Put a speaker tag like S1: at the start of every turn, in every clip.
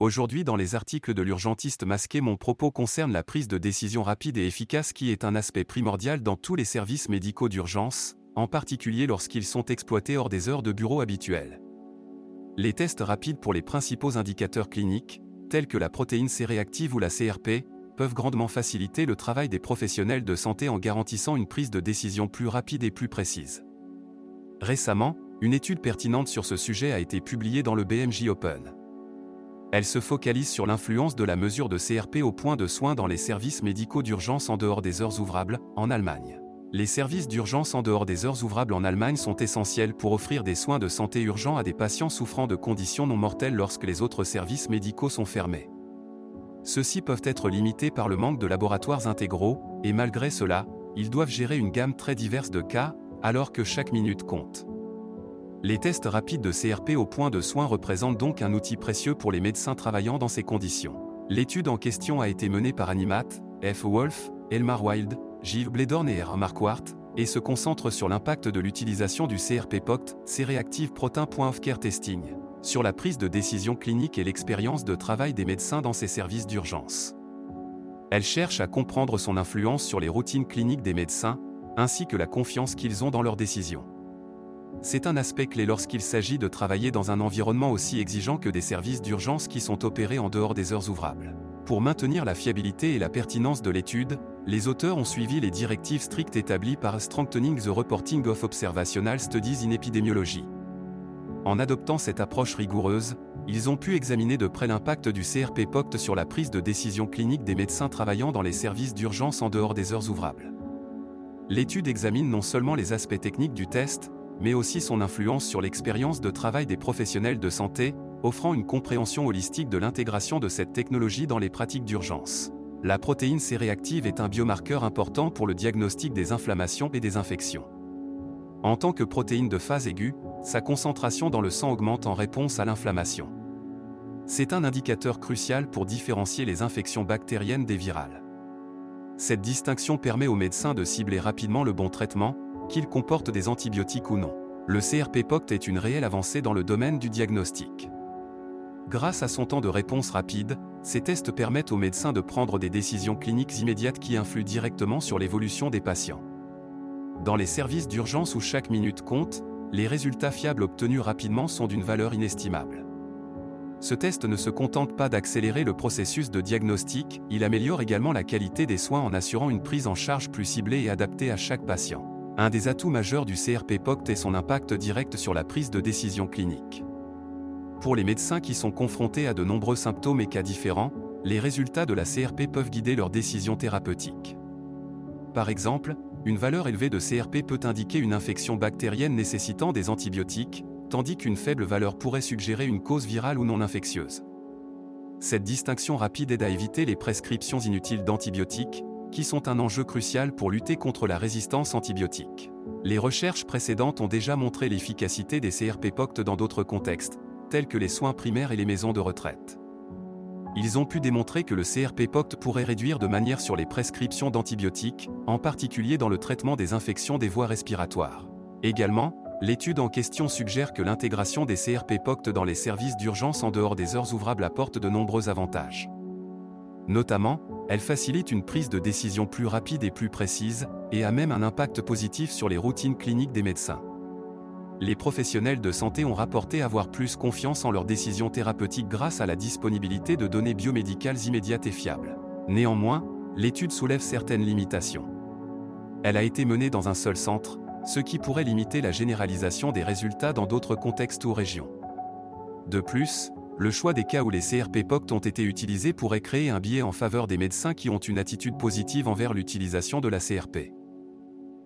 S1: Aujourd'hui dans les articles de l'urgentiste masqué mon propos concerne la prise de décision rapide et efficace qui est un aspect primordial dans tous les services médicaux d'urgence, en particulier lorsqu'ils sont exploités hors des heures de bureau habituelles. Les tests rapides pour les principaux indicateurs cliniques, tels que la protéine C réactive ou la CRP, peuvent grandement faciliter le travail des professionnels de santé en garantissant une prise de décision plus rapide et plus précise. Récemment, une étude pertinente sur ce sujet a été publiée dans le BMJ Open. Elle se focalise sur l'influence de la mesure de CRP au point de soins dans les services médicaux d'urgence en dehors des heures ouvrables, en Allemagne. Les services d'urgence en dehors des heures ouvrables en Allemagne sont essentiels pour offrir des soins de santé urgents à des patients souffrant de conditions non mortelles lorsque les autres services médicaux sont fermés. Ceux-ci peuvent être limités par le manque de laboratoires intégraux, et malgré cela, ils doivent gérer une gamme très diverse de cas, alors que chaque minute compte. Les tests rapides de CRP au point de soins représentent donc un outil précieux pour les médecins travaillant dans ces conditions. L'étude en question a été menée par Animat, F. Wolf, Elmar Wild, Gilles Bledorn et R. Marquardt, et se concentre sur l'impact de l'utilisation du CRP-POCT, C-Reactive Protein of Care Testing, sur la prise de décision clinique et l'expérience de travail des médecins dans ces services d'urgence. Elle cherche à comprendre son influence sur les routines cliniques des médecins, ainsi que la confiance qu'ils ont dans leurs décisions. C'est un aspect clé lorsqu'il s'agit de travailler dans un environnement aussi exigeant que des services d'urgence qui sont opérés en dehors des heures ouvrables. Pour maintenir la fiabilité et la pertinence de l'étude, les auteurs ont suivi les directives strictes établies par Strengthening the Reporting of Observational Studies in Epidemiology. En adoptant cette approche rigoureuse, ils ont pu examiner de près l'impact du CRP-POCT sur la prise de décision clinique des médecins travaillant dans les services d'urgence en dehors des heures ouvrables. L'étude examine non seulement les aspects techniques du test, mais aussi son influence sur l'expérience de travail des professionnels de santé, offrant une compréhension holistique de l'intégration de cette technologie dans les pratiques d'urgence. La protéine C réactive est un biomarqueur important pour le diagnostic des inflammations et des infections. En tant que protéine de phase aiguë, sa concentration dans le sang augmente en réponse à l'inflammation. C'est un indicateur crucial pour différencier les infections bactériennes des virales. Cette distinction permet aux médecins de cibler rapidement le bon traitement, qu'il comporte des antibiotiques ou non. Le CRP-POCT est une réelle avancée dans le domaine du diagnostic. Grâce à son temps de réponse rapide, ces tests permettent aux médecins de prendre des décisions cliniques immédiates qui influent directement sur l'évolution des patients. Dans les services d'urgence où chaque minute compte, les résultats fiables obtenus rapidement sont d'une valeur inestimable. Ce test ne se contente pas d'accélérer le processus de diagnostic, il améliore également la qualité des soins en assurant une prise en charge plus ciblée et adaptée à chaque patient. Un des atouts majeurs du CRP-POCT est son impact direct sur la prise de décision clinique. Pour les médecins qui sont confrontés à de nombreux symptômes et cas différents, les résultats de la CRP peuvent guider leurs décisions thérapeutiques. Par exemple, une valeur élevée de CRP peut indiquer une infection bactérienne nécessitant des antibiotiques, tandis qu'une faible valeur pourrait suggérer une cause virale ou non infectieuse. Cette distinction rapide aide à éviter les prescriptions inutiles d'antibiotiques, qui sont un enjeu crucial pour lutter contre la résistance antibiotique. Les recherches précédentes ont déjà montré l'efficacité des CRP-POCT dans d'autres contextes, tels que les soins primaires et les maisons de retraite. Ils ont pu démontrer que le CRP-POCT pourrait réduire de manière sur les prescriptions d'antibiotiques, en particulier dans le traitement des infections des voies respiratoires. Également, l'étude en question suggère que l'intégration des CRP-POCT dans les services d'urgence en dehors des heures ouvrables apporte de nombreux avantages. Notamment, elle facilite une prise de décision plus rapide et plus précise, et a même un impact positif sur les routines cliniques des médecins les professionnels de santé ont rapporté avoir plus confiance en leurs décisions thérapeutiques grâce à la disponibilité de données biomédicales immédiates et fiables. Néanmoins, l'étude soulève certaines limitations. Elle a été menée dans un seul centre, ce qui pourrait limiter la généralisation des résultats dans d'autres contextes ou régions. De plus, le choix des cas où les CRP-POCT ont été utilisés pourrait créer un biais en faveur des médecins qui ont une attitude positive envers l'utilisation de la CRP.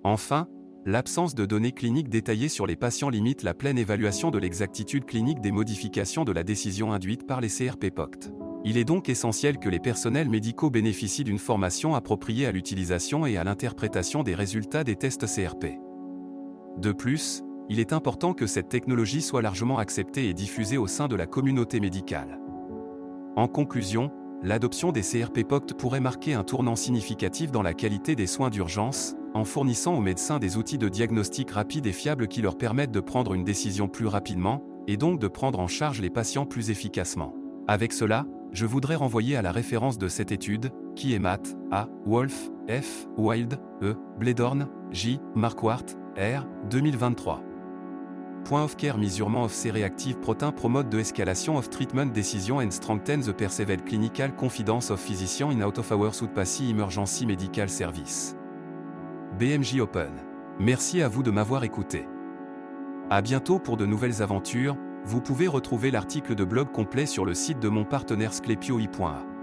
S1: Enfin, L'absence de données cliniques détaillées sur les patients limite la pleine évaluation de l'exactitude clinique des modifications de la décision induite par les CRP-POCT. Il est donc essentiel que les personnels médicaux bénéficient d'une formation appropriée à l'utilisation et à l'interprétation des résultats des tests CRP. De plus, il est important que cette technologie soit largement acceptée et diffusée au sein de la communauté médicale. En conclusion, l'adoption des CRP-POCT pourrait marquer un tournant significatif dans la qualité des soins d'urgence, en fournissant aux médecins des outils de diagnostic rapides et fiables qui leur permettent de prendre une décision plus rapidement, et donc de prendre en charge les patients plus efficacement. Avec cela, je voudrais renvoyer à la référence de cette étude, qui est Matt, A, Wolf, F, Wild, E, Bledorn, J, Marquardt, R, 2023. Point of care measurement of C-reactive protein promote de escalation of treatment decision and strengthen the perceived clinical confidence of physician in out of hours outpatient emergency medical service. BMJ Open. Merci à vous de m'avoir écouté. À bientôt pour de nouvelles aventures. Vous pouvez retrouver l'article de blog complet sur le site de mon partenaire Sclepio.a.